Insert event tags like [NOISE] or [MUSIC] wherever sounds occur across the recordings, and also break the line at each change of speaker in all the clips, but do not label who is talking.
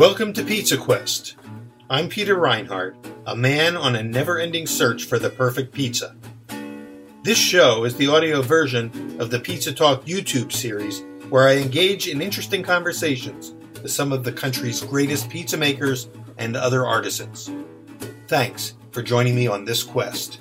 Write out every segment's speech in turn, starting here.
Welcome to Pizza Quest. I'm Peter Reinhart, a man on a never ending search for the perfect pizza. This show is the audio version of the Pizza Talk YouTube series where I engage in interesting conversations with some of the country's greatest pizza makers and other artisans. Thanks for joining me on this quest.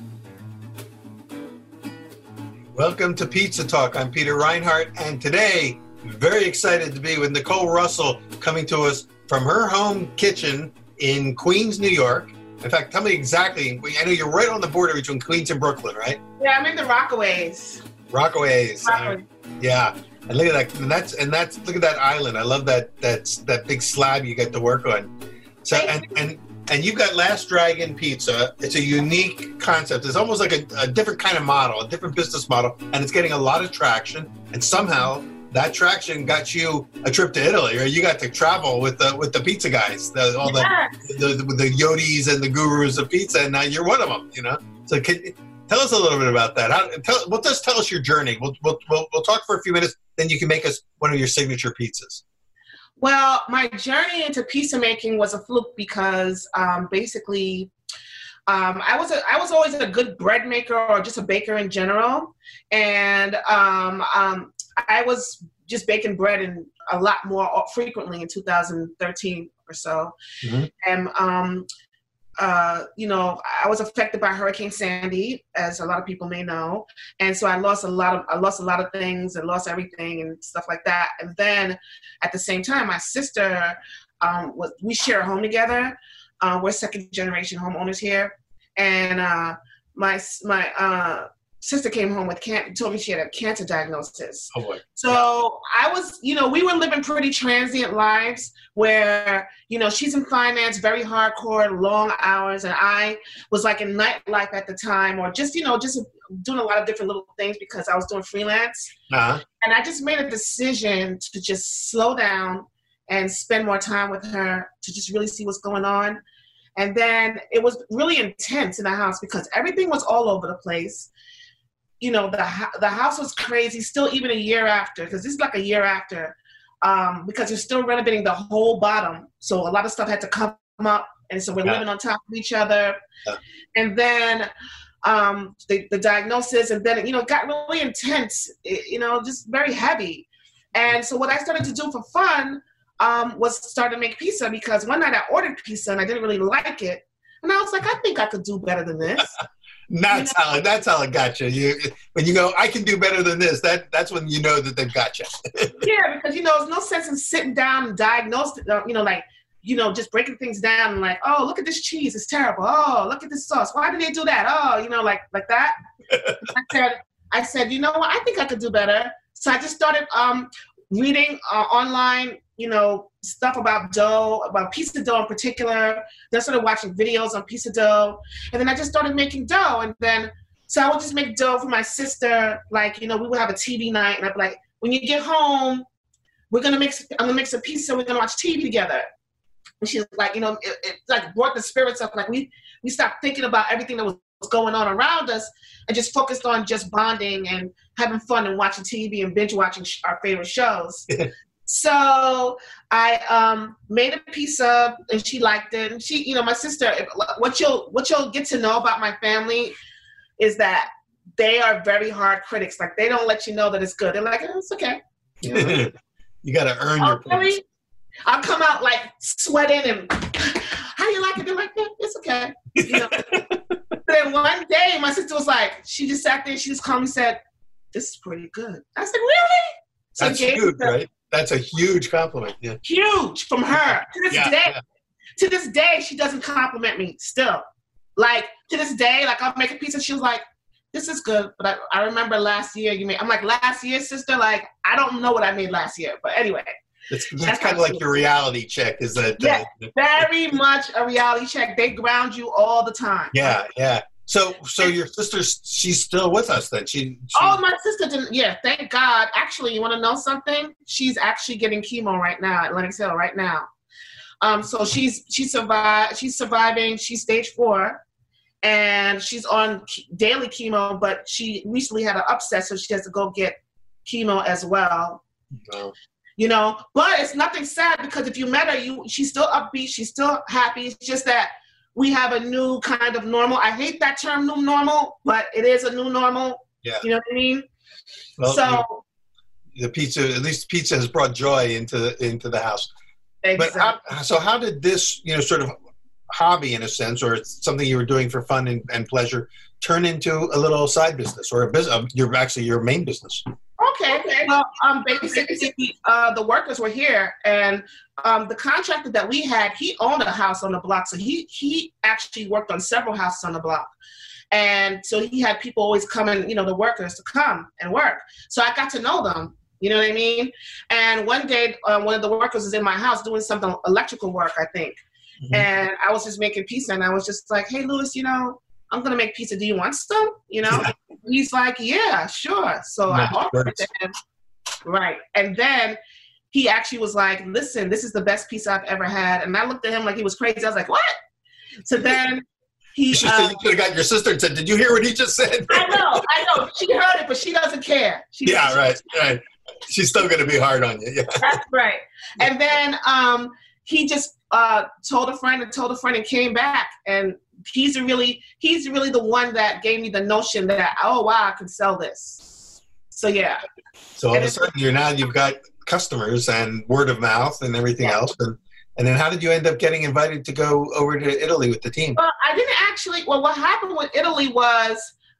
Welcome to Pizza Talk. I'm Peter Reinhart, and today, very excited to be with Nicole Russell coming to us from her home kitchen in Queens, New York. In fact, tell me exactly. I know you're right on the border between Queens and Brooklyn, right?
Yeah, I'm in the Rockaways.
Rockaways.
Rockaways.
Yeah, and look at that. And that's and that's look at that island. I love that. That's that big slab you get to work on. So and and and you've got Last Dragon Pizza. It's a unique concept. It's almost like a, a different kind of model, a different business model, and it's getting a lot of traction. And somehow that traction got you a trip to Italy, or you got to travel with the with the pizza guys, the, all
Yes.
the, the the Yodas and the gurus of pizza, and now you're one of them. You know, so can, tell us a little bit about that. How, tell, well, just tell us your journey. We'll, we'll we'll we'll talk for a few minutes, then you can make us one of your signature pizzas.
Well, my journey into pizza making was a fluke because um, basically um, I was a, I was always a good bread maker or just a baker in general, and um, um, I was just baking bread and a lot more frequently in 2013 or so,
Mhm.
and um, uh, you know I was affected by Hurricane Sandy, as a lot of people may know, and so I lost a lot of I lost a lot of things and lost everything and stuff like that, and then at the same time, my sister um, was we share a home together. Uh, we're second generation homeowners here, and uh, my my uh, sister came home with can told me she had a cancer diagnosis.
Oh boy.
So I was, you know, we were living pretty transient lives where, you know, she's in finance, very hardcore, long hours, and I was like in nightlife at the time, or just, you know, just doing a lot of different little things because I was doing freelance.
Uh-huh.
And I just made a decision to just slow down and spend more time with her to just really see what's going on. And then it was really intense in the house because everything was all over the place. You know, the the house was crazy. Still, even a year after, because this is like a year after, um, because you're still renovating the whole bottom. So a lot of stuff had to come up, and so we're
Yeah.
living on top of each other.
Yeah.
And then um, the, the diagnosis, and then you know, it got really intense. it- you know, just very heavy. And so what I started to do for fun um, was start to make pizza because one night I ordered pizza and I didn't really like it, and I was like, I think I could do better than this. [LAUGHS]
That's how that's how it got you. You when you go, I can do better than this. That that's when you know that they've got you. [LAUGHS]
yeah, because you know, there's no sense in sitting down and diagnosing, uh, you know, like, you know, just breaking things down and like, oh, look at this cheese, it's terrible. Oh, look at this sauce. Why did they do that? Oh, you know, like like that. [LAUGHS] I said, I said, you know what? I think I could do better. So I just started um, reading uh, online, you know, stuff about dough, about pizza dough in particular. Then I started watching videos on pizza dough, and then I just started making dough. And then, so I would just make dough for my sister. Like, you know, we would have a TV night, and I'd be like, when you get home, we're gonna mix. I'm gonna mix a pizza. We're gonna watch TV together. And she's like, you know, it, it like brought the spirits up. Like we we stopped thinking about everything that was going on around us and just focused on just bonding and having fun and watching TV and binge watching sh- our favorite shows. [LAUGHS] so I um, made a piece pizza and she liked it. And she, you know, my sister, what you'll what you'll get to know about my family is that they are very hard critics. Like they don't let you know that it's good. They're like, oh, it's okay.
You, know? [LAUGHS] you got to earn
oh,
your
really?
points.
I'll come out like sweating and how do you like it? They're like, yeah, it's okay. You know? [LAUGHS] then one day my sister was like, she just sat there, she just calmly said, This is pretty good. I said, Really? So
That's
gave
huge,
her-
right? That's a huge compliment. Yeah.
Huge from her. To this
Yeah,
day,
yeah.
to this day, she doesn't compliment me still. Like to this day, like I'll make a pizza, she was like, This is good, but I, I remember last year you made I'm like, last year, sister, like I don't know what I made last year. But anyway,
It's, that's
That's
kind of like your reality check, is that?
Yeah.
Uh,
very much a reality check. They ground you all the time.
yeah, yeah. So, so your sister, she's still with us then. She, she
Oh, my sister didn't. Yeah, thank God. Actually, you want to know something? She's actually getting chemo right now at Lenox Hill right now. Um, so she's she's survived. She's surviving. She's stage four, and she's on daily chemo. But she recently had an upset, so she has to go get chemo as well.
Oh,
You know, but it's nothing sad because if you met her, you she's still upbeat. She's still happy. It's just that we have a new kind of normal. I hate that term, new normal, but it is a new normal.
Yeah.
You know what I mean?
well,
so
the pizza, at least pizza has brought joy into the into the house. But
exactly.
how, so, how did this, you know, sort of hobby in a sense, or something you were doing for fun and, and pleasure, turn into a little side business or a business? Uh, your actually your main business.
Okay. Well, um, basically, uh, the workers were here, and um, the contractor that we had, he owned a house on the block, so he he actually worked on several houses on the block, and so he had people always coming, you know, the workers to come and work. So I got to know them. You know what I mean? And one day, uh, one of the workers was in my house doing something electrical work, I think,
Mhm.
and I was just making pizza, and I was just like, "Hey, Louis, you know." I'm gonna make pizza. Do you want some? You know? He's like, Yeah, sure. So I offered it to him. Right. And then he actually was like, Listen, this is the best pizza I've ever had. And I looked at him like he was crazy. I was like, What? So then he
You should
uh,
have got your sister and said, "Did you hear what he just said?"
I know, I know. She heard it, but she doesn't care. She,
yeah, right, right. She's still to be hard on you. Yeah.
That's right. And then um, he just uh, told a friend and told a friend and came back. And he's really he's really the one that gave me the notion that oh wow I can sell this. So yeah,
So all of a sudden, you're now you've got customers and word of mouth and everything
Yeah.
else. And and then how did you end up getting invited to go over to Italy with the team?
well I didn't actually. Well, what happened with Italy was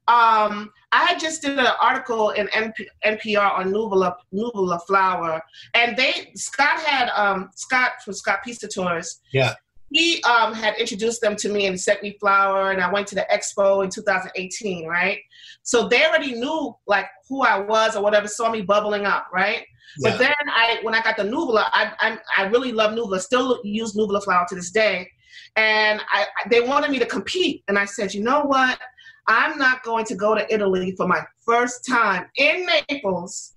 um, I had just did an article in NP, NPR on Nuvola Nuvola flour, and they Scott had um, Scott from Scott Pizza Tours.
Yeah.
He um, had introduced them to me and sent me flour and I went to the expo in 2018, right? So they already knew like who I was or whatever, saw me bubbling up, right?
Yeah.
But then I, when I got the Nuvola, I, I, I really love Nuvola. Still use Nuvola flour to this day, and I- they wanted me to compete, and I said, you know what? I'm not going to go to Italy for my first time in Naples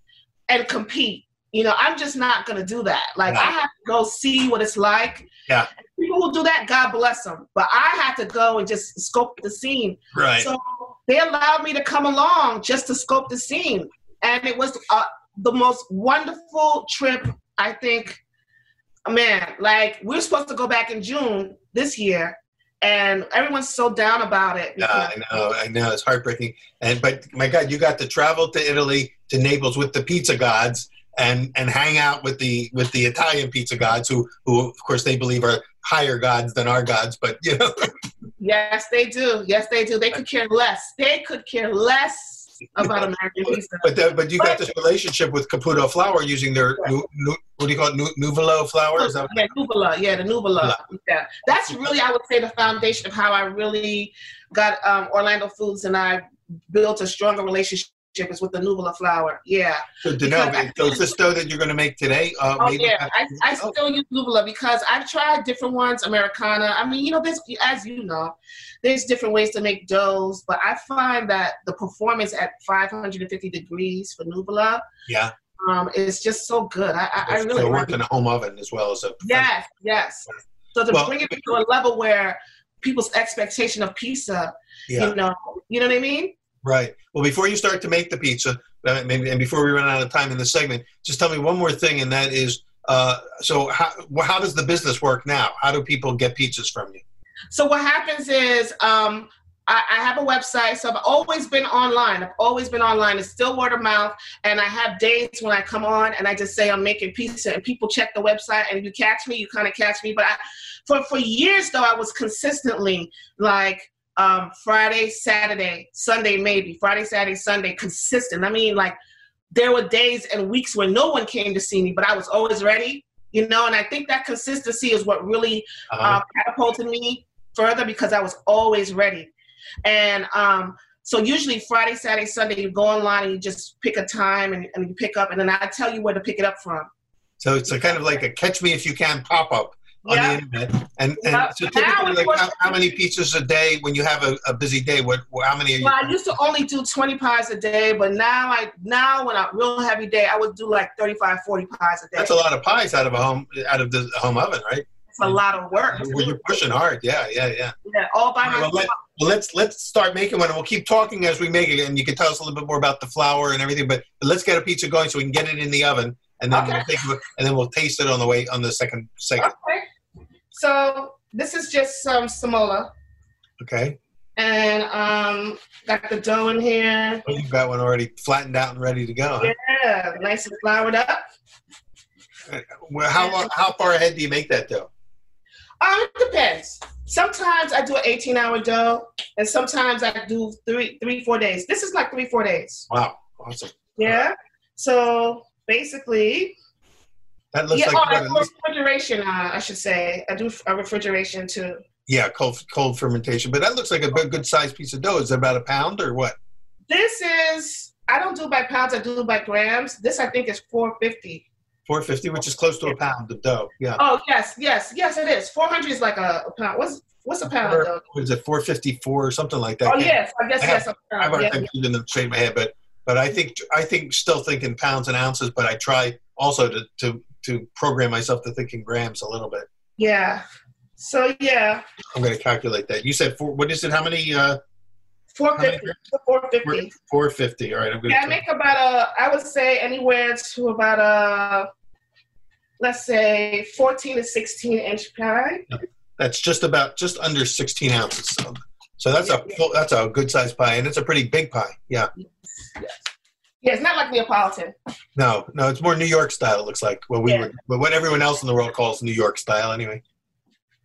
and compete. You know, I'm just not going to do that. Like, I have to go see what it's like.
Yeah.
People who do that, God bless them. But I had to go and just scope the scene.
Right.
So they allowed me to come along just to scope the scene. And it was uh, the most wonderful trip, I think. Man, like, we're supposed to go back in June this year, and everyone's so down about it.
Yeah, I know, I know. It's heartbreaking. And but my God, you got to travel to Italy to Naples with the pizza gods and and hang out with the with the Italian pizza gods, who who of course they believe are higher gods than our gods. But you know, [LAUGHS]
Yes, they do. Yes, they do. They could care less. They could care less about American pizza.
but the, but you got this relationship with Caputo flour using their nu, nu, what do you call it, nu, Nuvolo flour? Is that
yeah, Nuvola. Yeah, the Nuvola. Yeah, that's really, I would say, the foundation of how I really got um, Orlando Foods and I built a stronger relationship is with the Nuvola flour. Yeah.
good to know?
because
So is this dough that you're going to make today? Uh,
Oh yeah, I, I
Oh,
still use Nuvola because I've tried different ones, Americana. I mean, you know, there's as you know, there's different ways to make doughs, but I find that the performance at 550 degrees for Nuvola
yeah,
um, is just so good. I, I, I really
gonna work in a home oven as well as a
Yes, yes. So to
Well-
bring it to a level where people's expectation of pizza.
Yeah.
You know, you know what I mean?
Right. Well, before you start to make the pizza, uh, maybe, and before we run out of time in the segment, just tell me one more thing, and that is, uh, so how how does the business work now? How do people get pizzas from you?
So what happens is um, I, I, have a website, so I've always been online. I've always been online. It's still word of mouth, and I have days when I come on and I just say I'm making pizza, and people check the website, and if you catch me, you kind of catch me. But I, for for years though, I was consistently like um, Friday, Saturday, Sunday, maybe Friday, Saturday, Sunday, consistent. I mean, like there were days and weeks where no one came to see me, but I was always ready, you know. And I think that consistency is what really uh-huh. uh, catapulted me further because I was always ready. And um, so usually Friday, Saturday, Sunday, you go online and you just pick a time and, and you pick up, and then I tell you where to pick it up from.
So it's a kind of like a catch me if you can pop up on the internet. And, and so typically, like how, how, many pizzas a day when you have a, a busy day? What how many?
Are you well, I used to only do 20 pies a day, but now I now when I real heavy day, I would do like 35, 40 pies a day.
That's a lot of pies out of a home out of the home oven, right?
It's a lot of work.
Well, you're pushing hard, yeah, yeah, yeah.
Yeah, all by myself.
Well, well, let's let's start making one, and we'll keep talking as we make it, and you can tell us a little bit more about the flour and everything. But, but let's get a pizza going so we can get it in the oven, and then okay. we'll take and then we'll taste it on the way on the second segment.
Okay. So this is just some semola.
Okay.
And um, got the dough in here.
Oh, you've got one already flattened out and ready to go.
Yeah, nice and floured up.
Well, how long, how far ahead do you make that dough?
Um, it depends. Sometimes I do an 18 hour dough, and sometimes I do three, three, four days. This is like three, four days.
Wow, awesome.
Yeah. So basically,
that looks
yeah,
like
oh, I do refrigeration. Uh, I should say I do a refrigeration too.
Yeah, cold cold fermentation. But that looks like a good, good sized piece of dough. Is it about a pound or what?
This is I don't do by pounds. I do by grams. This I think is four fifty.
450, which is close to a pound of dough. Yeah.
Oh yes, yes, yes, it is. 400 is like a, a pound. What's what's a pound of dough?
Is it? 454 or something like that?
Oh yes, I guess I have, yes.
I have yeah, yeah. in the straight in my head, but but I think I think still thinking pounds and ounces, but I try also to to to program myself to thinking grams a little bit.
Yeah. So yeah.
I'm going to calculate that. You said four. What is it? How many? Uh,
450. 450.
450. All right. I'm
going yeah, I make about a, I would say anywhere to about a, let's say 14 to 16 inch pie.
That's just about, just under 16 ounces. So, so that's yeah, a full, that's a good sized pie, and it's a pretty big pie. Yeah. Yes.
yes. Yeah, it's not like Neapolitan.
No, no, it's more New York style. It looks like what we yeah. would, what everyone else in the world calls New York style, anyway.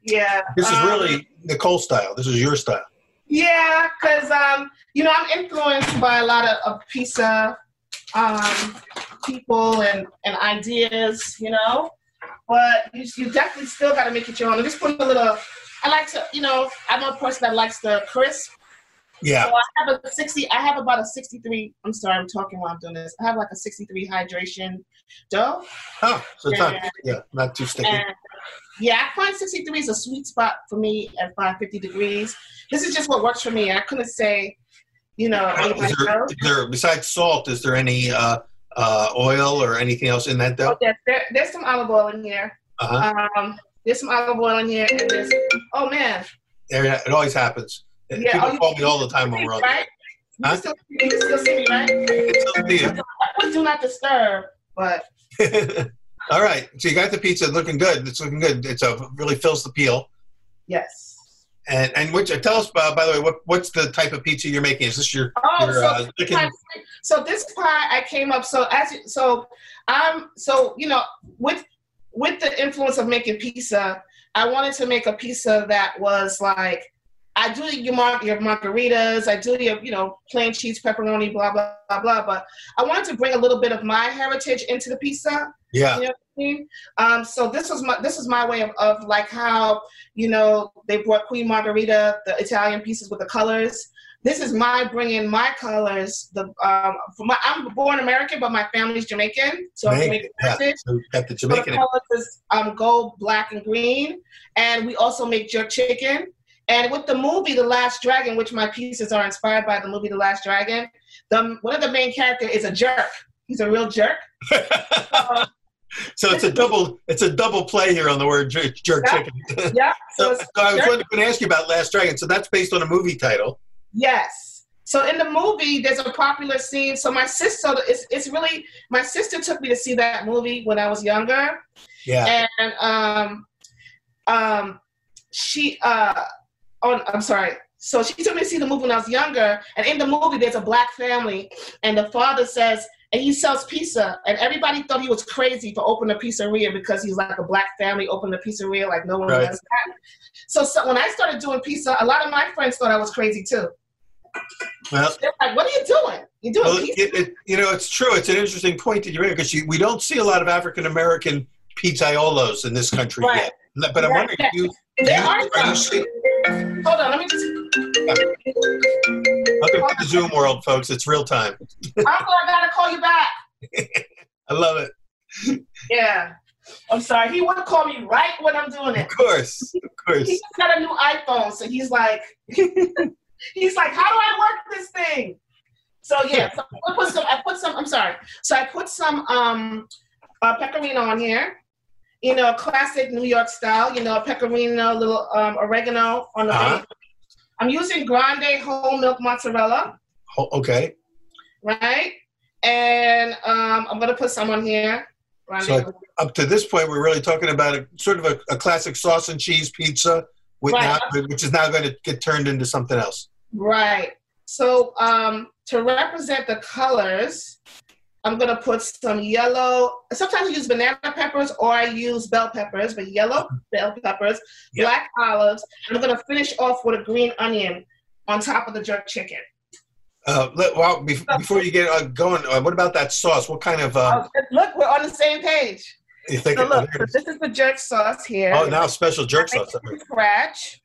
Yeah.
This is um, really Nicole style. This is your style.
Yeah, because um, you know I'm influenced by a lot of, of pizza um, people and, and ideas, you know. But you, you definitely still got to make it your own. I just put a little. I like to, you know, I'm a person that likes the crisp.
Yeah. So
I have a 60. I have about a 63. I'm sorry, I'm talking while I'm doing this. I have like a 63 hydration dough.
Oh, so it's and, not yeah, not too sticky. And,
yeah, I find 63 is a sweet spot for me at 550 degrees. This is just what works for me. I couldn't say, you know,
is there, is there, besides salt, is there any uh, uh, oil or anything else in that dough?
Oh, yes, there, there's some olive oil in here. Uh-huh. Um, there's some olive oil in here. And oh man.
Yeah, it always happens. Yeah, People oh, call me all the time when we're on. Right?
Huh? You, still, you still see me, right? I still do not disturb, but. [LAUGHS]
All right. So you got the pizza looking good. It's looking good. It's a really fills the peel.
Yes.
And and which tell us uh, by the way what what's the type of pizza you're making? Is this your,
oh,
your
so, uh, chicken? so this pie I came up so as so I'm so you know with with the influence of making pizza, I wanted to make a pizza that was like I do your mar- your margaritas, I do your you know plain cheese pepperoni, blah blah blah blah. But I wanted to bring a little bit of my heritage into the pizza.
Yeah.
You know I mean? um, so this was my this is my way of, of like how you know they brought Queen Margherita, the Italian pieces with the colors. This is my bringing my colors. The um, my, I'm born American, but my family's Jamaican, so I'm Jamaican
yeah. So got the Jamaican.
So the colors is um, gold, black, and green, and we also make jerk chicken. And with the movie The Last Dragon, which my pieces are inspired by the movie The Last Dragon, the one of the main character is a jerk. He's a real jerk. [LAUGHS]
So it's a double. It's a double play here on the word jerk, jerk
Yeah.
chicken. [LAUGHS]
Yeah.
So,
So
so I was going to ask you about Last Dragon. So that's based on a movie title.
Yes. So in the movie, there's a popular scene. So my sister, it's, it's really my sister took me to see that movie when I was younger,
Yeah.
and um, um, she uh, on I'm sorry. So she took me to see the movie when I was younger, and in the movie, there's a black family, and the father says, and he sells pizza, and everybody thought he was crazy for opening a pizzeria because he's like a black family opening a pizzeria, like no one
Right.
does that. So, so when I started doing pizza, a lot of my friends thought I was crazy too.
Well,
They're like, "What are you doing? You're doing
well
pizza?"
it, it, you know, it's true. It's an interesting point that you make because we don't see a lot of African American pizzaiolos in this country
Right.
yet. But I'm
Right.
wondering, you,
there
you-
are
you
Hold on, let me just.
welcome to the Zoom world, folks. It's real time.
Uncle, I gotta call you back. [LAUGHS]
I love it.
Yeah. I'm sorry. He would call me right when I'm doing it.
Of course, of course.
He's got a new iPhone, so he's like, [LAUGHS] he's like, how do I work this thing? So yeah, so I put some. I put some. I'm sorry. So I put some um, uh, pecorino on here. You know, classic New York style. You know, pecorino, little um, oregano on the
Uh-huh.
I'm using grande whole milk mozzarella,
Oh, okay.
right? And um, I'm gonna put some on here. Grande
So- Up to this point, we're really talking about a sort of a, a classic sauce and cheese pizza, with
Right.
now, which is now going to get turned into something else.
Right. So um, to represent the colors, I'm gonna put some yellow. Sometimes I use banana peppers or I use bell peppers, but yellow bell peppers,
Yeah.
black olives. And I'm gonna finish off with a green onion on top of the jerk chicken.
Uh, let, well, be, before you get uh, going, uh, what about that sauce? What kind of? Um,
Oh, look, we're on the same page.
you think?
So
oh,
look, so this is the jerk sauce here.
Oh, now special jerk sauce.
scratch.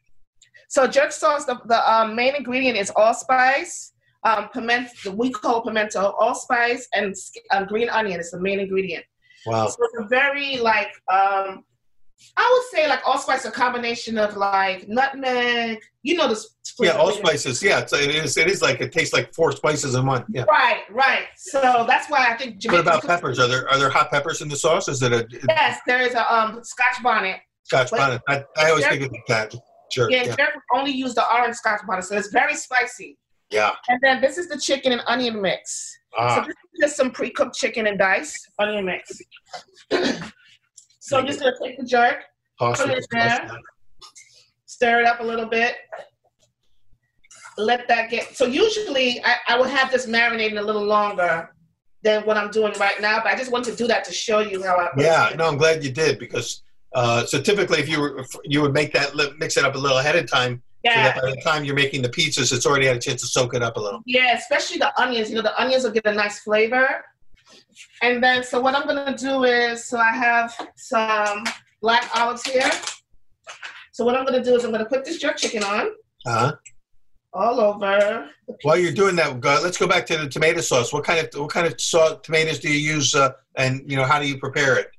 So jerk sauce, the, the um, main ingredient is allspice, um, pimento, we call pimento, allspice, and uh, green onion is the main ingredient.
Wow.
So it's a very like, um, I would say like allspice, a combination of like nutmeg, you know the
Yeah, allspices. Yeah, it's, it is. It is like it tastes like four spices in one. Yeah.
Right, right. So that's why I think
What about peppers? Are there are there hot peppers in the sauce? Is it a
Yes, there is a um, Scotch bonnet.
Scotch
But-
bonnet? I, I always think of that. Sure.
Yeah,
Yeah.
Only use the orange Scotch bonnet, so it's very spicy.
Yeah.
And then this is the chicken and onion mix. So
Ah,
this is just some pre-cooked chicken and dice, onion mix. so I'm just gonna take the jerk,
toss
put
it-
it there. stir it up a little bit, let that get. So usually I, I would have this marinating a little longer than what I'm doing right now, but I just wanted to do that to show you how I. put it
Yeah, no, I'm glad you did because uh, so typically if you were if you would make that mix it up a little ahead of time, so
Yeah.
that by the time you're making the pizzas, it's already had a chance to soak it up a little.
Yeah, especially the onions. You know, the onions will get a nice flavor. And then, so what I'm gonna do is, so I have some black olives here. So what I'm gonna do is I'm gonna put this jerk chicken on
Uh-huh.
all over.
While you're doing that, let's go back to the tomato sauce. What kind of what kind of sauce, tomatoes do you use, uh, and you know how do you prepare it?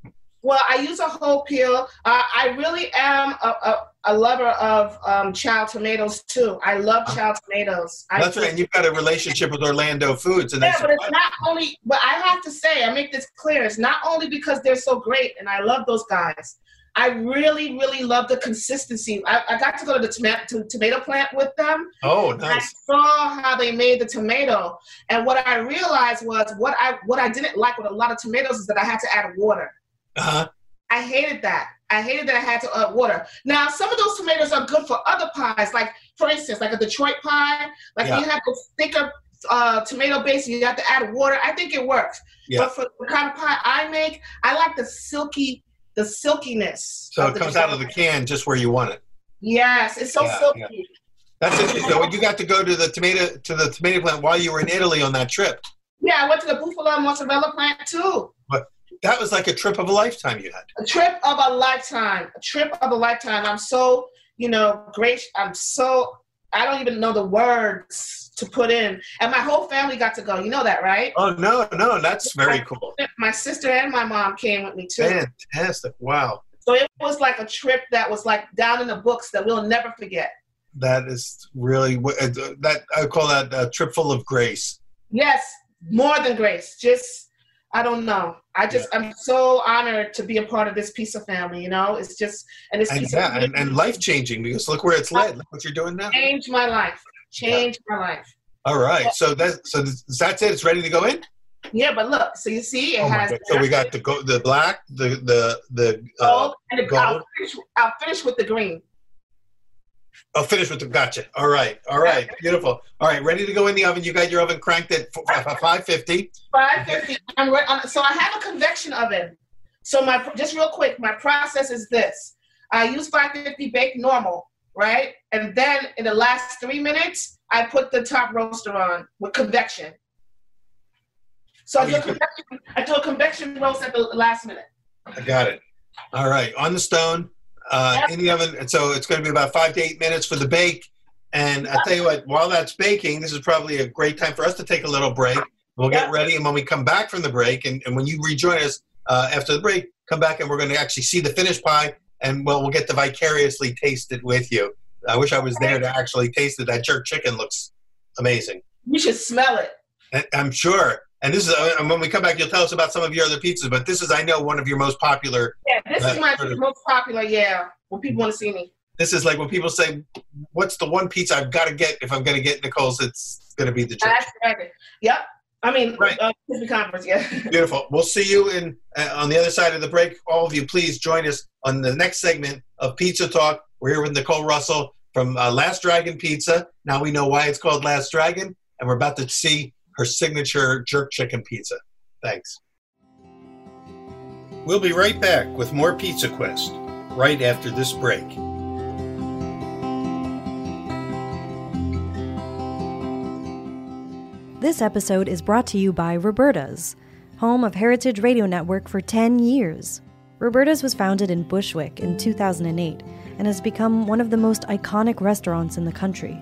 Well, I use a whole peel. Uh, I really am a, a, a lover of um, Ciao tomatoes too. I love Ciao tomatoes. I
That's right. And you've got a relationship with Orlando Foods, and
Yeah, but it's not only. But I have to say, I make this clear. It's not only because they're so great, and I love those guys. I really, really love the consistency. I, I got to go to the tomato, to tomato plant with them.
oh,
and I saw how they made the tomato, and what I realized was what I what I didn't like with a lot of tomatoes is that I had to add water.
Uh-huh.
I hated that. I hated that I had to add water. Now, some of those tomatoes are good for other pies, like for instance, like a Detroit pie. Like
Yeah.
you have the thicker uh, tomato base, you have to add water. I think it works.
Yeah.
But for the kind of pie I make, I like the silky, the silkiness.
So it comes out of the can just where you want it.
Yes, it's so
Yeah,
silky.
yeah. That's interesting. So you got to go to the tomato to the tomato plant while you were in Italy on that trip.
Yeah, I went to the Buffalo mozzarella plant too.
That was like a trip of a lifetime you had.
a trip of a lifetime. A trip of a lifetime. I'm so you know great i'm so i don't even know the words to put in. And my whole family got to go. You know that right?
Oh no, no, that's very cool.
my sister and my mom came with me too.
Fantastic! Wow,
so it was like a trip that was like down in the books that we'll never forget.
That is really uh, that I call that a trip full of grace.
yes more than grace. Just i don't know I just I'm so honored to be a part of this pizza family. You know, it's just and it's
And, yeah, and, and life changing because look where it's led. Look what you're doing now.
changed my life. Changed my life.
All right. So that so that's it. It's ready to go in.
Yeah, but look, so you see, it
Oh
has
So we got the go- the black, the the the. Uh,
gold, and the, I'll,
gold.
finish, I'll finish with the green.
I'll finish with the gotcha. All right. All right. Beautiful. All right. Ready to go in the oven. You got your oven cranked at five fifty.
Five fifty. I'm re- uh, so I have a convection oven. So my just real quick, my process is this: I use 550 bake normal, right, and then in the last three minutes, I put the top roaster on with convection. So I
Oh,
do,
you
a
could-
convection, I do a convection roast at the last minute.
I got it. All right. On the stone, uh,
Yep.
in the oven. And so it's going to be about five to eight minutes for the bake. And I tell you what, while that's baking, this is probably a great time for us to take a little break. We'll get ready, and when we come back from the break, and, and when you rejoin us uh, after the break, come back and we're going to actually see the finished pie, and well, we'll get to vicariously taste it with you. I wish I was there to actually taste it. That jerk chicken looks amazing.
You should smell it.
I'm sure. And this is uh, and when we come back, you'll tell us about some of your other pizzas. But this is, I know, one of your most popular.
Yeah, this is my
sort of.
most popular. Yeah, when people want to see me.
This is like when people say, "What's the one pizza I've got to get if I'm going to get Nicole's?" It's going to be the jerk.
That's right. Yep. I mean,
Right.
uh, Conference. Yeah. [LAUGHS]
Beautiful. We'll see you in uh, on the other side of the break. All of you, please join us on the next segment of Pizza Talk. We're here with Nicole Russell from uh, Last Dragon Pizza. Now we know why it's called Last Dragon, and we're about to see her signature jerk chicken pizza. Thanks. We'll be right back with more Pizza Quest right after this break.
This episode is brought to you by Roberta's, home of Heritage Radio Network for 10 years. Roberta's was founded in Bushwick in 2008 and has become one of the most iconic restaurants in the country.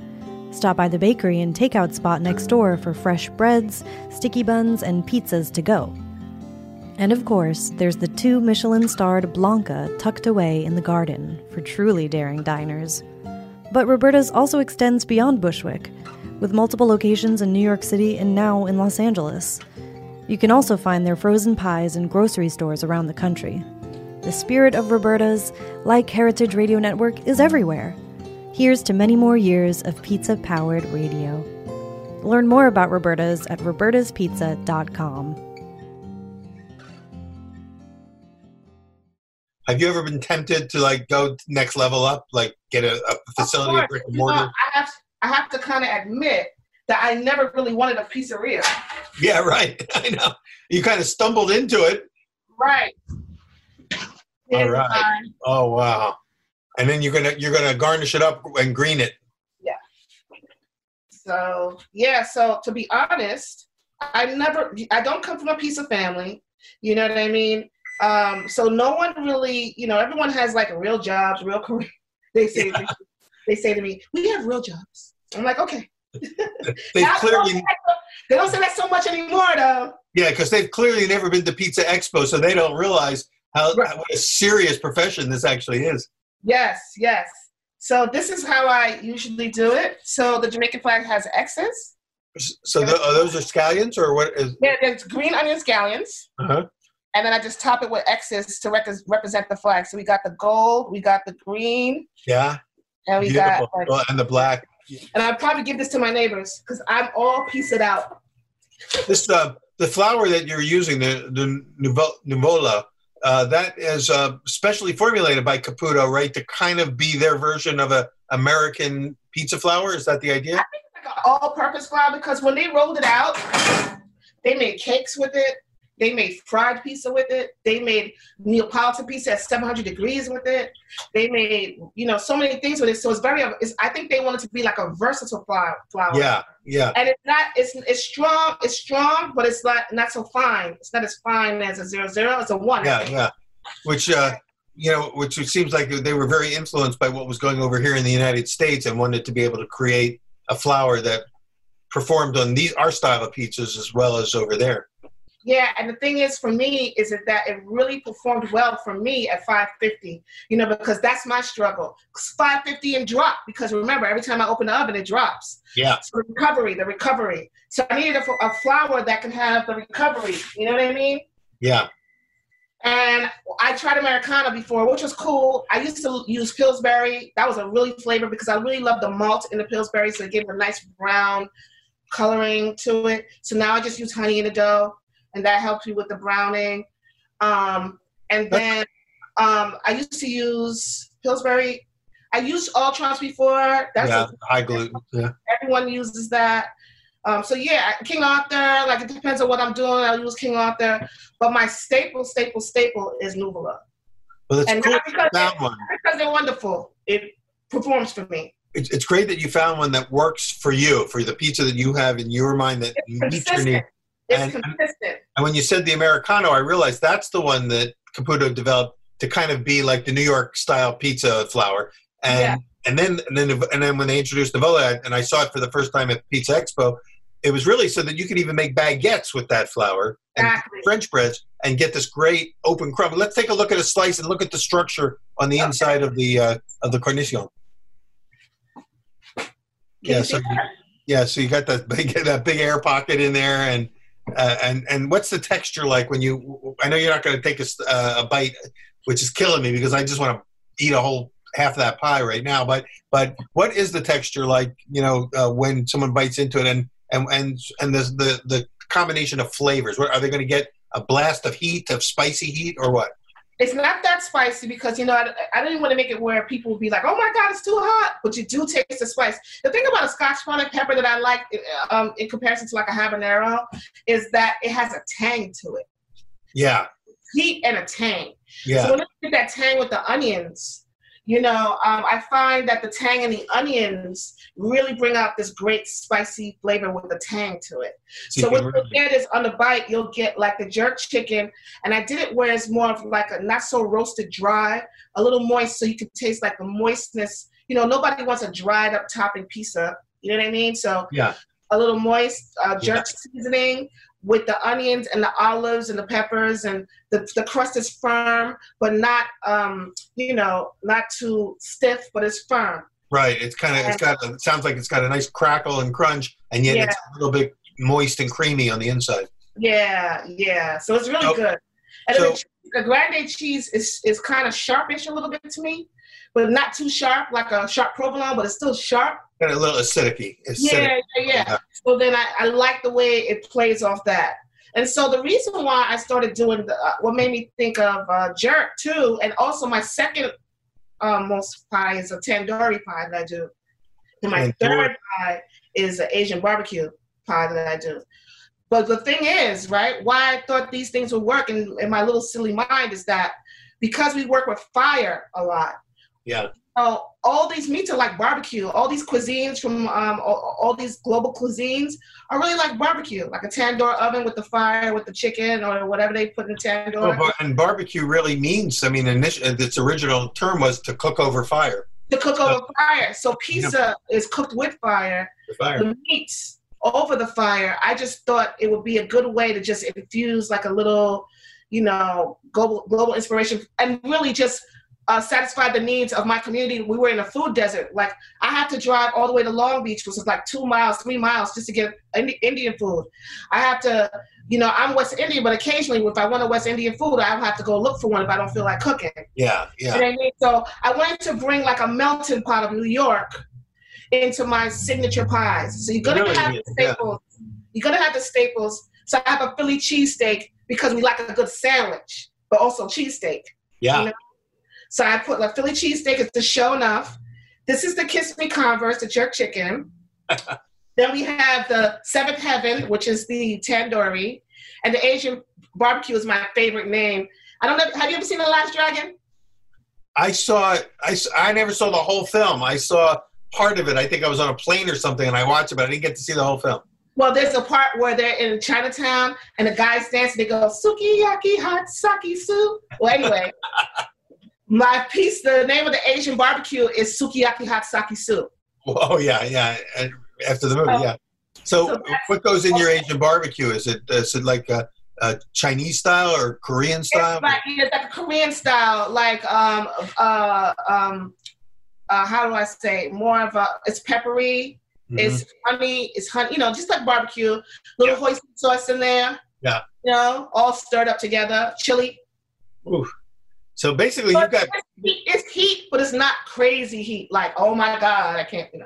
Stop by the bakery and takeout spot next door for fresh breads, sticky buns, and pizzas to go. And of course, there's the two Michelin starred Blanca tucked away in the garden for truly daring diners. But Roberta's also extends beyond Bushwick, with multiple locations in New York City and now in Los Angeles. You can also find their frozen pies in grocery stores around the country. The spirit of Roberta's, like Heritage Radio Network, is everywhere. Here's to many more years of pizza powered radio. Learn more about Roberta's at robertaspizza.com.
Have you ever been tempted to like go next level up, like get a, a facility, a
Of
brick and
You know,
mortar?
I have I have to kind of admit that I never really wanted a pizzeria.
Yeah, right. [LAUGHS] I know. You kind of stumbled into it.
Right.
All right. Oh wow! And then you're gonna you're gonna garnish it up and green it. Yeah.
So yeah. So to be honest, I never. I don't come from a pizza family. You know what I mean? Um, so no one really. You know, everyone has like real jobs, real [LAUGHS] career. They say. They say to me, "We have real jobs." I'm like, okay. Not-
clearly
They don't say that so much anymore, though.
yeah, because they've clearly never been to Pizza Expo, so they don't realize how
Right.
what a serious profession this actually is.
Yes, yes. So this is how I usually do it. So the Jamaican flag has X's.
So the, are those are scallions or what is?
Yeah, there's green onion scallions.
Uh-huh.
And then I just top it with X's to rec- represent the flag. So we got the gold, we got the green,
Yeah,
and we
beautiful.
got. Like,
and the black.
and I'd probably give this to my neighbors because I'm all pieced out.
This uh, the flour that you're using, the the Nuvo- Nuvola, uh, that is uh, specially formulated by Caputo, right? To kind of be their version of a American pizza flour. Is that the idea?
Like an all-purpose flour because when they rolled it out, they made cakes with it. They made fried pizza with it. They made Neapolitan pizza at 700 degrees with it. They made, you know, so many things with it. So it's very, it's, I think they wanted to be like a versatile flour. flour.
Yeah, yeah.
And it's not, it's it's strong, it's strong, but it's not not so fine. It's not as fine as a zero zero. It's a one.
Yeah, yeah. which uh, you know, which it seems like they were very influenced by what was going over here in the United States and wanted to be able to create a flour that performed on these our style of pizzas as well as over there.
Yeah, and the thing is for me is that it really performed well for me at 550, you know, because that's my struggle. 550 and drop, because remember, every time I open the oven, it drops.
Yeah.
So recovery, the recovery. So I needed a, a flour that can have the recovery, you know what I mean?
Yeah.
And I tried Americana before, which was cool. I used to use Pillsbury. That was a really flavor because I really love the malt in the Pillsbury, so it gave it a nice brown coloring to it. So now I just use honey in the dough and that helps you with the browning. Um, and then um, I used to use Pillsbury. I used All Trumps before.
That's yeah, a, high gluten. Yeah.
Everyone uses that. Um, so yeah, King Arthur. Like it depends on what I'm doing. I'll use King Arthur, but my staple, staple, staple is Nuvola.
Well, that's
and
cool.
Not because, they, one. because they're wonderful. It performs for me.
It's, it's great that you found one that works for you, for the pizza that you have in your mind that
meets your it's
and,
consistent.
And when you said the Americano, I realized that's the one that Caputo developed to kind of be like the New York style pizza flour. And yeah. and then and then and then when they introduced Nuvola, and I saw it for the first time at Pizza Expo, it was really so that you could even make baguettes with that flour and. French breads and get this great open crumb. Let's take a look at a slice and look at the structure on the okay. inside of the uh, of the cornicione. Yeah, so you, yeah, so you got that big [LAUGHS] that big air pocket in there, and uh, and and what's the texture like when you? I know you're not going to take a, uh, a bite, which is killing me because I just want to eat a whole half of that pie right now. But but what is the texture like? You know, uh, when someone bites into it, and and and and the the, the combination of flavors. What, are they going to get a blast of heat, of spicy heat, or what?
It's not that spicy because you know I, I didn't want to make it where people would be like, "Oh my God, it's too hot," but you do taste the spice. The thing about a Scotch bonnet pepper that I like, um, in comparison to like a habanero, is that it has a tang to it.
Yeah.
Heat and a tang.
Yeah.
So when you get that tang with the onions, you know, um, I find that the tang and the onions really bring out this great spicy flavor with the tang to it. So what you get is on the bite, you'll get like the jerk chicken, and I did it where it's more of like a not so roasted dry, a little moist, so you can taste like the moistness. You know, nobody wants a dried up topping pizza. You know what I mean? So
yeah,
a little moist uh, jerk yeah. seasoning with the onions and the olives and the peppers and the, the crust is firm but not um, you know not too stiff but it's firm.
Right it's kind of it's got it sounds like it's got a nice crackle and crunch and yet yeah. it's a little bit moist and creamy on the inside.
Yeah yeah so it's really good. And so, the, the grande cheese is is kind of sharpish a little bit to me but not too sharp like a sharp provolone but it's still sharp
and a little acidic
Yeah, yeah, yeah. So then I, I like the way it plays off that. And so the reason why I started doing the, uh, what made me think of uh, jerk too, and also my second um, most pie is a tandoori pie that I do. And my third pie is an Asian barbecue pie that I do. But the thing is, right, why I thought these things would work in, in my little silly mind is that because we work with fire a lot.
Yeah
uh, all these meats are like barbecue. All these cuisines from um, all, all, these global cuisines are really like barbecue, like a tandoor oven with the fire, with the chicken or whatever they put in the tandoor.
Oh, and barbecue really means, I mean, initial, its original term was to cook over fire.
To cook so, over fire. So pizza yeah. is cooked with fire.
The fire.
The meats over the fire. I just thought it would be a good way to just infuse like a little, you know, global global inspiration and really just uh, satisfy the needs of my community. We were in a food desert. Like I had to drive all the way to Long Beach, which was like two miles, three miles, just to get Indian food. I have to, you know, I'm West Indian, but occasionally, if I want a West Indian food, I have to go look for one if I don't feel like cooking.
Yeah, yeah.
You know I mean? So I wanted to bring like a melting pot of New York into my signature pies. So you're gonna really, have the staples. Yeah. You're gonna have the staples. So I have a Philly cheesesteak because we like a good sandwich, but also cheesesteak.
Yeah. You know?
So I put like Philly cheesesteak is the show enough. This is the Kiss Mi' Converse, the jerk chicken. [LAUGHS] then we have the Seventh Heaven, which is the tandoori, and the Asian barbecue is my favorite name. I don't know. Have you ever seen The Last Dragon?
I saw. I, I never saw the whole film. I saw part of it. I think I was on a plane or something and I watched it, but I didn't get to see the whole film.
Well, there's a part where they're in Chinatown and the guys dance. They go sukiyaki hot sake soup. Well, anyway, [LAUGHS] my piece, the name of the Asian barbecue is sukiyaki hot sake soup.
Oh yeah, yeah. And after the movie,
So-
yeah. So,
so
what goes in your Asian barbecue? Is it is it like a, a Chinese style or Korean style?
It's like, it's like a Korean style, like um uh um uh how do I say more of a it's peppery,
Mhm.
it's honey, it's honey, you know, just like barbecue, little
Yeah.
hoisin sauce in there.
Yeah.
You know, all stirred up together, chili.
Ooh. So basically, you've got
it's heat, but it's not crazy heat. Like, oh my god, I can't. You know.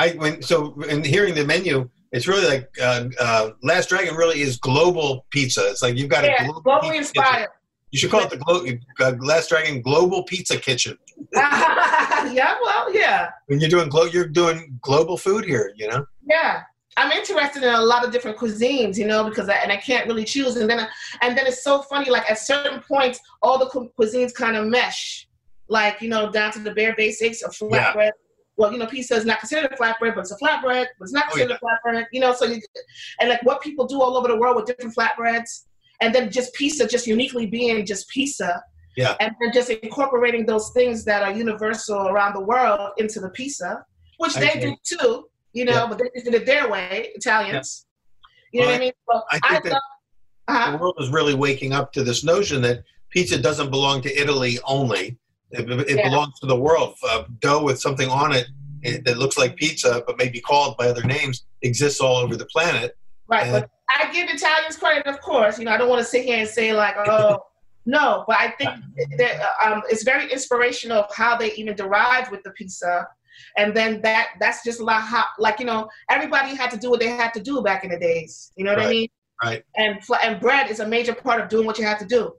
I when so in hearing the menu, it's really like uh, uh, Last Dragon really is global pizza. It's like you've got
Yeah,
a global
globally inspired.
kitchen. You should call it the Glo- uh, Last Dragon Global Pizza Kitchen. [LAUGHS]
yeah, well, yeah,
When you're doing glo- you're doing global food here. You know.
yeah. I'm interested in a lot of different cuisines, you know, because I, and I can't really choose. And then and then it's so funny. Like at certain points, all the cu- cuisines kind of mesh, like you know, down to the bare basics of
Yeah.
flatbread. Well, you know, pizza is not considered a flatbread, but it's a flatbread. But it's not
Oh,
considered a flatbread. You know, so you and like what people do all over the world with different flatbreads, and then just pizza, just uniquely being just pizza.
Yeah.
And then just incorporating those things that are universal around the world into the pizza, which
I
they do too. You know,
Yeah.
but they just did it their way, Italians. You know
Well,
what I mean? So
I
I,
think that-
love, uh-huh.
the world is really waking up to this notion that pizza doesn't belong to Italy only. It, it
Yeah.
belongs to the world. Uh, dough with something on it, eh, that looks like pizza, but may be called by other names, exists all over the planet.
right.
and-
But I give Italians credit, of course. You know, I don't want to sit here and say like, oh, [LAUGHS] no. But I think that um, it's very inspirational of how they even derived with the pizza. And then that that's just like how like you know everybody had to do what they had to do back in the days. You know what I mean?
Right.
And and bread is a major part of doing what you have to do.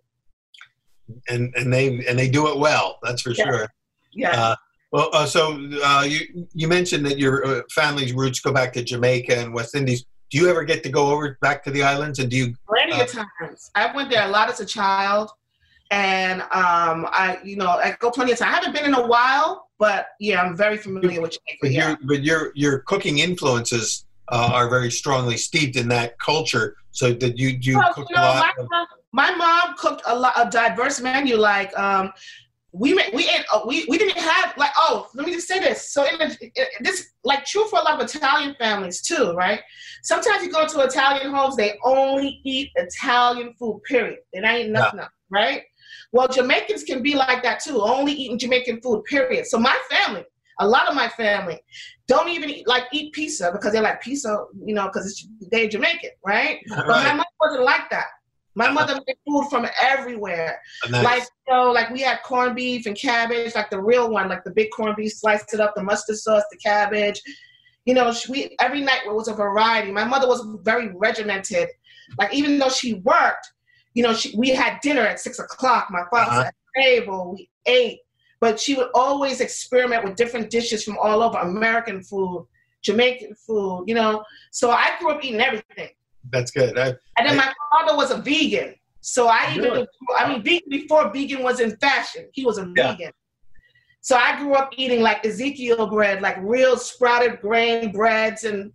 and and they and they do it well. That's for
Yeah.
sure.
Yeah.
Uh, well, uh, so uh, you you mentioned that your uh, family's roots go back to Jamaica and West Indies. Do you ever get to go over back to the islands? And do you?
plenty
Uh,
of times. I went there a lot as a child, and um, I, you know, I go plenty of times. I haven't been in a while, but yeah, I'm very familiar with.
But
Yeah.
your but your your cooking influences uh, are very strongly steeped in that culture. So did you do you
Well,
cook
you
a lot?
my,
of-
mom, my mom cooked a lot a diverse menu. Like um, we we ate uh, we we didn't have like oh let me just say this. So in the, it, this like true for a lot of Italian families too, right? Sometimes you go to Italian homes, they only eat Italian food. Period. Don't eat nothing else, right? Well, Jamaicans can be like that too, only eating Jamaican food. Period. So my family, a lot of my family, don't even eat, like eat pizza because they're like pizza, you know, because they're Jamaican, right? But my
right.
mother wasn't like that. My mother made food from everywhere.
Nice.
Like, you know, like we had corned beef and cabbage, like the real one, like the big corned beef, sliced it up, the mustard sauce, the cabbage. You know, she, we every night it was a variety. My mother was very regimented. Like even though she worked, you know, she, we had dinner at six o'clock. My father
Uh-huh.
was at the table. We ate, but she would always experiment with different dishes from all over American food, Jamaican food. You know, so I grew up eating everything.
That's good. I,
And then my father was a vegan. So I even,
Really?
I mean, vegan before vegan was in fashion, he was a
Yeah.
vegan. So I grew up eating like Ezekiel bread, like real sprouted grain breads. And,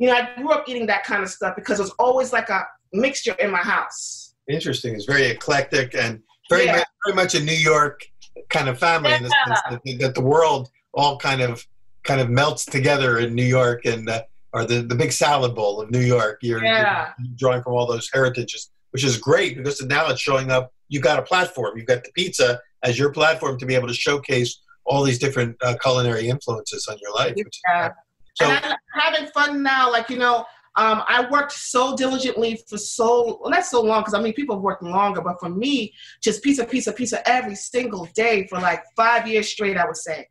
you know, I grew up eating that kind of stuff because it was always like a mixture in my house.
Interesting. It's very eclectic and very
Yeah.
much, very much a New York kind of family in the sense that, that the world all kind of kind of melts together in New York and uh, or the, the big salad bowl of New York. You're,
Yeah.
you're drawing from all those heritages, which is great because now it's showing up. You've got a platform. You've got the pizza as your platform to be able to showcase all these different uh, culinary influences on your life.
Yeah.
so
and I'm having fun now. Like, you know, um, I worked so diligently for so, well, not so long, because I mean, people have worked longer, but for me, just pizza, pizza, pizza every single day for like five years straight, I would say.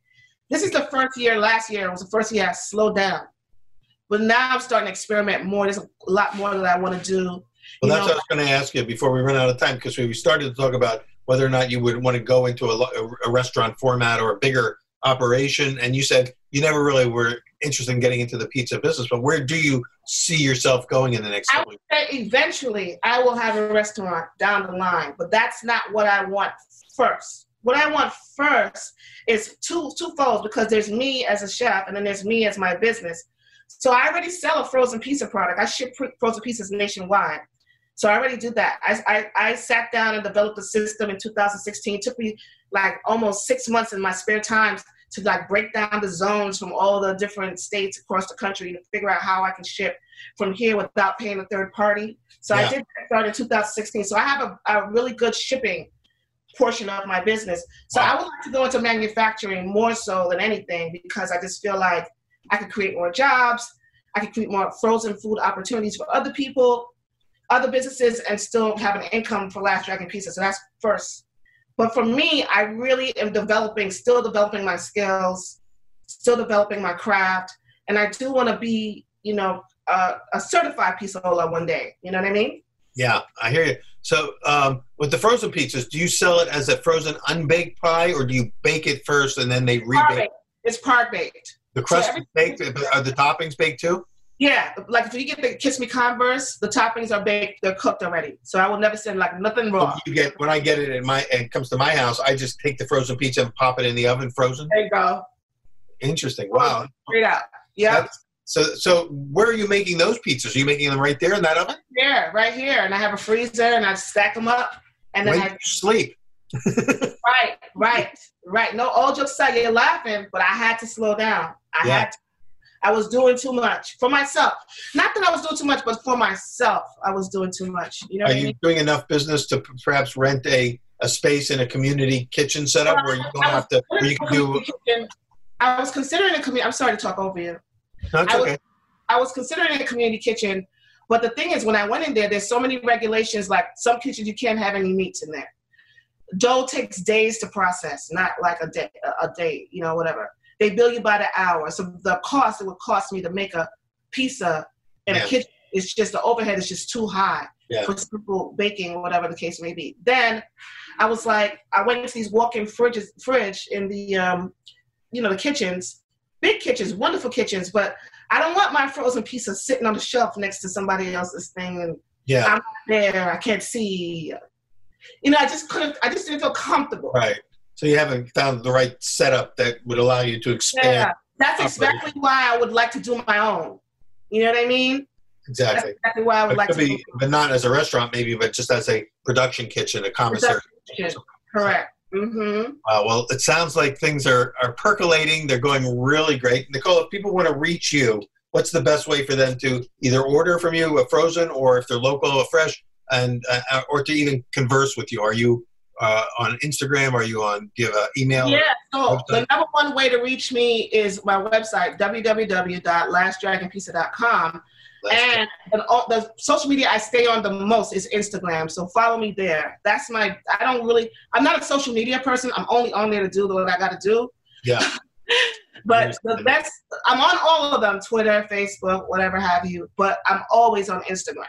This is the first year, last year was the first year I slowed down. But now I'm starting to experiment more. There's a lot more that I want to do.
Well, that's
know,
what I was going to ask you before we run out of time because we started to talk about whether or not you would want to go into a, a restaurant format or a bigger operation, and you said you never really were interested in getting into the pizza business. But where do you see yourself going in the next
I
couple?
eventually I will have a restaurant down the line, but that's not what I want first. What I want first is two two folds because there's me as a chef and then there's me as my business. So I already sell a frozen pizza product. I ship frozen pizzas nationwide. So I already did that. I, I, I sat down and developed a system in 2016. It took me like almost six months in my spare time to like break down the zones from all the different states across the country to figure out how I can ship from here without paying a third party. So yeah. I did start in 2016. So I have a, a really good shipping portion of my business. So I would like to go into manufacturing more so than anything because I just feel like I could create more jobs. I could create more frozen food opportunities for other people, other businesses, and still have an income for Last Dragon Pizza. So that's first. But for me, I really am developing, still developing my skills, still developing my craft, and I do want to be, you know, a, a certified pizzaiola one day. You know what I mean?
Yeah, I hear you. So, um, with the frozen pizzas, do you sell it as a frozen unbaked pie, or do you bake it first and then they rebake? It?
It's part baked.
The crust so is baked. Are the toppings baked too?
Yeah, like if you get the Kiss Mi' Converse, the toppings are baked, they're cooked already. So I will never send like nothing raw.
You get when I get it in my and it comes to my house, I just take the frozen pizza and pop it in the oven frozen.
There you go.
Interesting. Wow.
Straight out. Yeah.
So so where are you making those pizzas? Are you making them right there in that oven?
Yeah, right here. And I have a freezer and I stack them up and then
when I sleep. [LAUGHS]
right, right, right. No, all jokes aside, you're laughing, but I had to slow down. I yeah. had to I was doing too much for myself. Not that I was doing too much, but for myself, I was doing too much. You know,
are you mean? doing enough business to perhaps rent a, a space in a community kitchen setup where you don't have to where you can do?
I was considering a community. I'm sorry to talk over you.
That's
I
okay.
Was, I was considering a community kitchen, but the thing is, when I went in there, there's so many regulations. Like some kitchens, you can't have any meats in there. Dough takes days to process, not like a day, a day, you know, whatever. They bill you by the hour. So the cost it would cost me to make a pizza in yeah. a kitchen it's just the overhead is just too high yeah. for simple baking or whatever the case may be. Then I was like, I went into these walk-in fridges, fridge in the, um, you know, the kitchens, big kitchens, wonderful kitchens, but I don't want my frozen pizza sitting on the shelf next to somebody else's thing and
yeah.
I'm not there, I can't see. You know, I just couldn't, I just didn't feel comfortable.
Right. So you haven't found the right setup that would allow you to expand. Yeah,
that's exactly why I would like to do my own. You know what I mean?
Exactly.
That's exactly why I would
but
like to.
Be, but not as a restaurant, maybe, but just as a production kitchen, a commissary.
Kitchen. Correct. Mm-hmm.
Uh, well, it sounds like things are, are percolating. They're going really great. Nicole, if people want to reach you, what's the best way for them to either order from you a frozen or if they're local, a fresh, and uh, or to even converse with you? Are you uh, on Instagram? Are you on? Do you have an email?
Yeah. So website? the number one way to reach me is my website www.lastdragonpizza.com. and the, the, social media I stay on the most is Instagram. So follow me there. That's my. I don't really. I'm not a social media person. I'm only on there to do the what I got to do.
Yeah. [LAUGHS]
but the best. I'm on all of them: Twitter, Facebook, whatever have you. But I'm always on Instagram.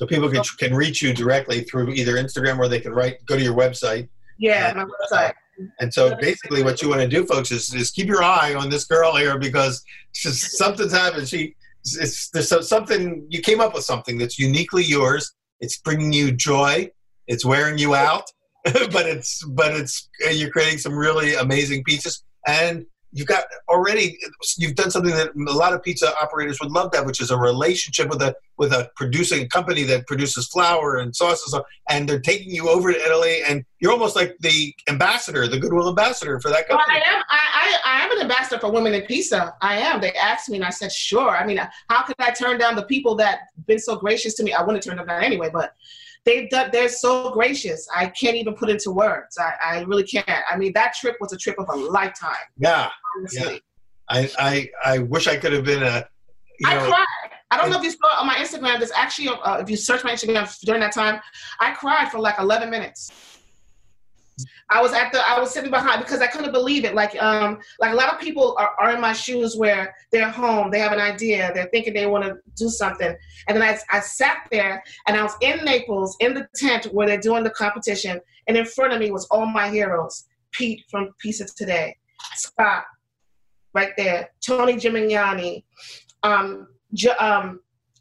So people can, can reach you directly through either Instagram or they can write go to your website.
Yeah, my uh, website.
And so basically, what you want to do, folks, is, is keep your eye on this girl here because something's happened. She, it's, there's something you came up with something that's uniquely yours. It's bringing you joy. It's wearing you out, [LAUGHS] but it's but it's you're creating some really amazing pieces And you've got already you've done something that a lot of pizza operators would love that which is a relationship with a with a producing company that produces flour and sauces and they're taking you over to italy and you're almost like the ambassador the goodwill ambassador for that company
well, i am. I, I, I am an ambassador for women in pizza. I am. They asked me and i said sure. I mean how could i turn down the people that been so gracious to me? I wouldn't turn them down anyway but they've done they're so gracious i can't even put into words i, I really can't i mean that trip was a trip of a lifetime
yeah, honestly. yeah. I, I i wish i could have been a
I cried. I don't know if you saw on my Instagram. There's actually, uh, if you search my Instagram during that time, I cried for like 11 minutes. I was at the I was sitting behind because I couldn't believe it. Like um like a lot of people are, are in my shoes where they're home, they have an idea, they're thinking they want to do something. And then I, I sat there and I was in Naples in the tent where they're doing the competition, and in front of me was all my heroes. Pete from Pizza Today, Scott, right there, Tony Gemignani, um, jo, um,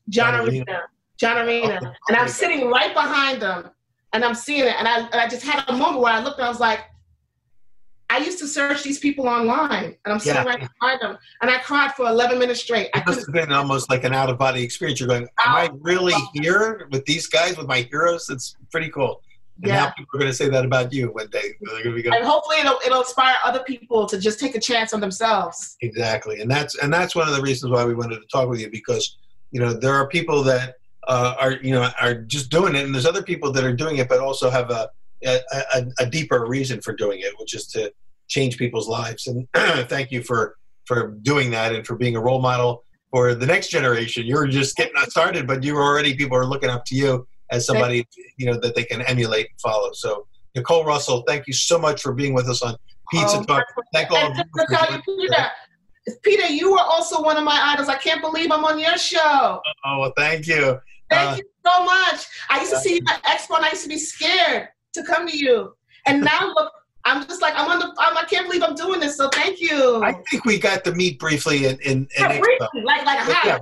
John Arena, John Arena, oh, and I'm sitting right behind them and I'm seeing it, and I, and I just had a moment where I looked and I was like, I used to search these people online, and I'm sitting
Yeah.
right behind them, and I cried for 11 minutes straight. I
It must have been almost like an out of body experience. You're going, Am I oh, really here with these guys, with my heroes? It's pretty cool. And now
Yeah.
people are going to say that about you one day. They're going to be going,
And hopefully it'll, it'll inspire other people to just take a chance on themselves.
Exactly, and that's and that's one of the reasons why we wanted to talk with you because you know there are people that uh, are you know are just doing it, and there's other people that are doing it, but also have a a, a, a deeper reason for doing it, which is to change people's lives. And [CLEARS THROAT] thank you for for doing that and for being a role model for the next generation. You're just getting started, but you're already people are looking up to you as somebody you know that they can emulate and follow. So Nicole Russell, thank you so much for being with us on Pizza
Oh,
Talk. Thank all of you for
tell you,
joining us.
Peter, Peter, you are also one of my idols. I can't believe I'm on your show.
Oh, well, thank you.
Thank
Uh,
you so much. I used to see you at Expo and I used to be scared to come to you. And [LAUGHS] now look, I'm just like, I'm on the, I'm, I can't believe I'm doing this. So thank you.
I think we got to meet briefly in in, in
Yeah, briefly, like, like,
But yeah,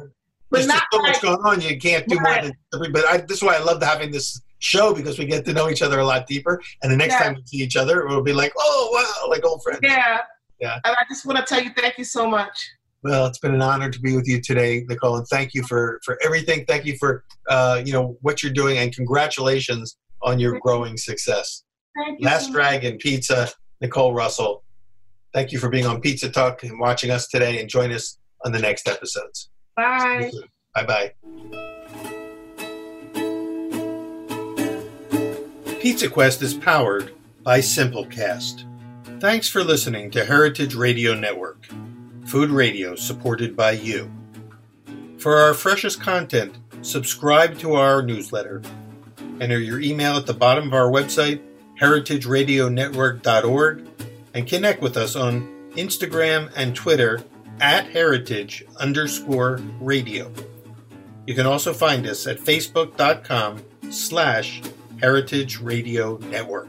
but
there's
not
so much
like,
going on. You can't do more than three. But I, this is why I love having this show because we get to know each other a lot deeper. And the next
Yeah.
time we see each other, we'll be like, oh wow, like old friends.
yeah.
Yeah.
And I just want to tell you, thank you so much.
Well, it's been an honor to be with you today, Nicole, and thank you for for everything. Thank you for uh, you know what you're doing, and congratulations on your growing success.
Thank.
Last
much.
Dragon Pizza, Nicole Russell. Thank you for being on Pizza Talk and watching us today, and join us on the next episodes.
Bye.
Bye bye. Pizza Quest is powered by Simplecast. Thanks for listening to Heritage Radio Network, food radio supported by you. For our freshest content, subscribe to our newsletter. Enter your email at the bottom of our website, heritageradionetwork.org, and connect with us on Instagram and Twitter at heritage underscore radio. You can also find us at facebook.com slash heritage radio network.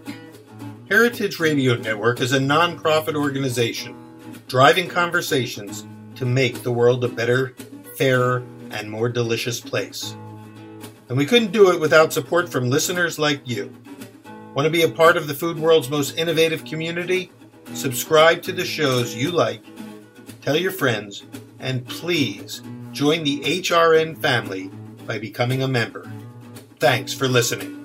Heritage Radio Network is a nonprofit organization driving conversations to make the world a better, fairer, and more delicious place. And we couldn't do it without support from listeners like you. Want to be a part of the food world's most innovative community? Subscribe to the shows you like, tell your friends, and please join the HRN family by becoming a member. Thanks for listening.